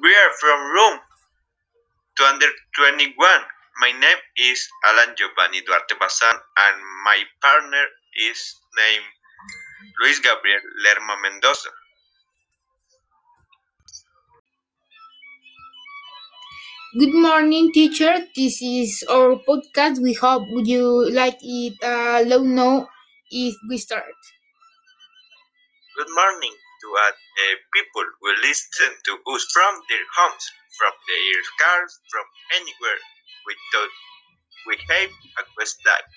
We are from room 221. My name is Alan Giovanni Duarte Bazan and my partner is named Luis Gabriel Lerma Mendoza. Good morning, teacher. This is our podcast. We hope you like it. Uh, let know if we start. Good morning to uh, uh, people who listen to us from their homes, from their cars, from anywhere. We thought we have a quest life.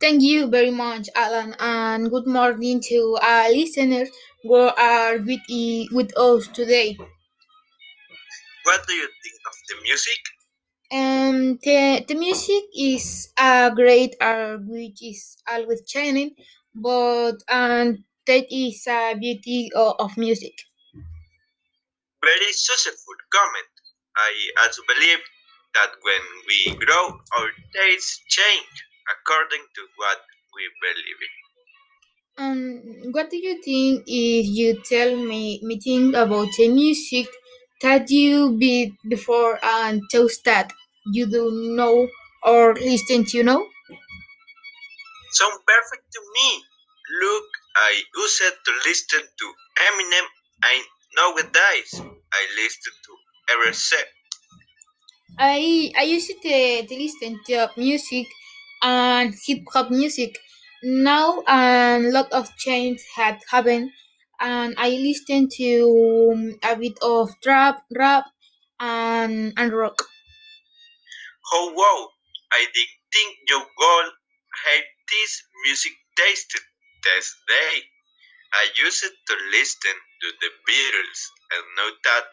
Thank you very much, Alan, and good morning to our listeners who are with, with us today. What do you think of the music? Um, the, the music is a great art which is always changing, but and that is a beauty of, music. Very successful comment. I also believe that when we grow, our tastes change according to what we believe in. Um, what do you think if you tell me me think about the music that you beat before and those that you do know or listen to know? Sound perfect to me. Look, I used to listen to Eminem and nowadays I listen to RSC. I I used to, to listen to music and hip hop music. Now a lot of change had happened, and I listen to um, a bit of trap, rap, and and rock. Oh wow, I didn't think you all had this music taste this day. I used to listen to the Beatles and now that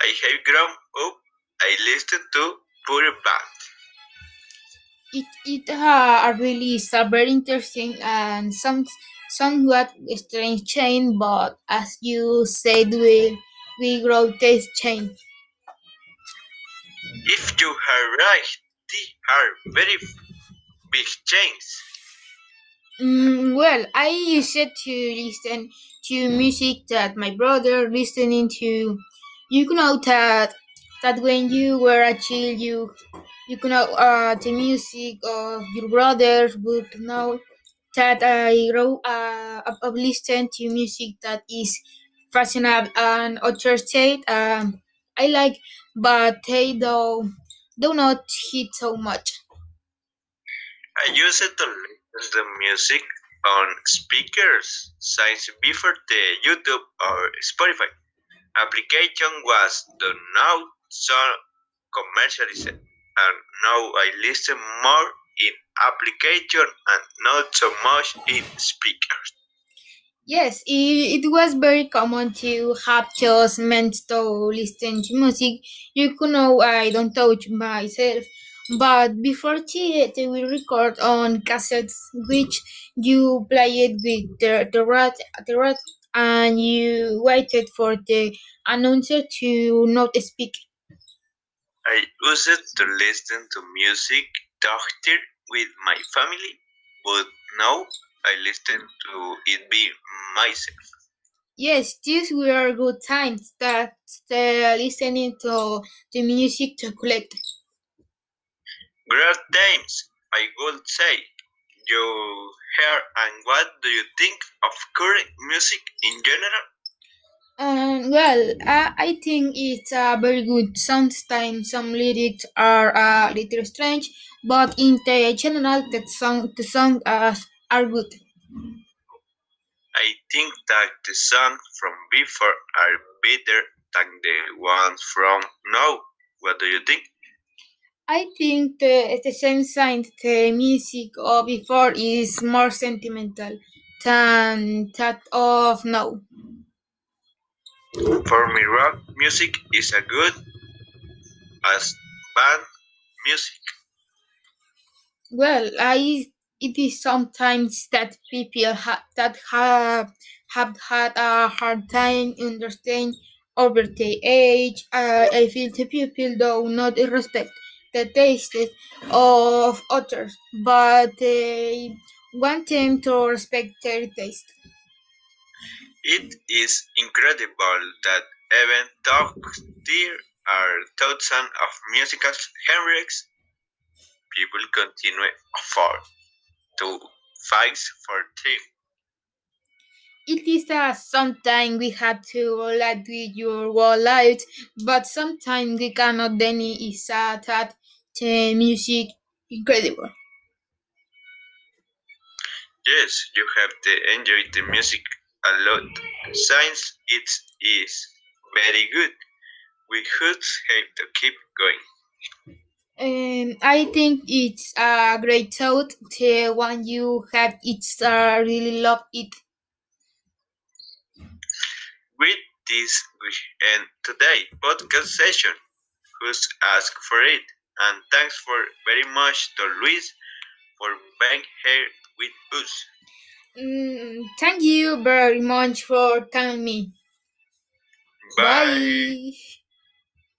I have grown up, I listen to pure band. it it uh, really is a very interesting and some somewhat strange change, but as you said, we we grow taste change. If you are right, these are very big changes. Mm, well, I used to listen to music that my brother listening to. You know that that when you were a child, you you know uh, the music of your brothers, but now that I grow uh, up, up listen to music that is fashionable and other state um, I like, but they do do not hit so much. I used to to music on speakers since before the YouTube or Spotify application was the now so commercialized and now I listen more in application and not so much in speakers. Yes, it, it was very common to have just meant to listen to music. You could know I don't touch myself. But before they, they will record on cassettes, which you played with the, the rat, the rat, and you waited for the announcer to not speak. I used to listen to music doctor with my family, but now I listen to it be myself. Yes, these were good times that uh, listening to the music to collect. Great times, I would say. You hear and what do you think of current music in general? Um, well, I, I think it's uh, very good. Sometimes some lyrics are a little strange, but in the general, the song the song uh, are good. I think that the songs from before are better than the ones from now. What do you think? I think the, the same sign the music of before is more sentimental than that of now. For me, rock music is as good as band music. Well, I it is sometimes that people ha- that have have had a hard time understanding over the age. Uh, I feel the people do not respect the taste of others, but they want them to respect their taste. It is incredible that even though there are thousands of musical genres, people continue to fight for them. It is that sometimes we have to let with your world out, but sometimes we cannot deny is that the music incredible. Yes, you have to enjoy the music a lot. Since it is very good, we should have to keep going. Um, I think it's a great thought. The one you have, it's uh, really love it. With this, we end today podcast session. Who's asked for it? And thanks for very much to Luis for being here with us. Mm, thank you very much for telling me. Bye. Bye.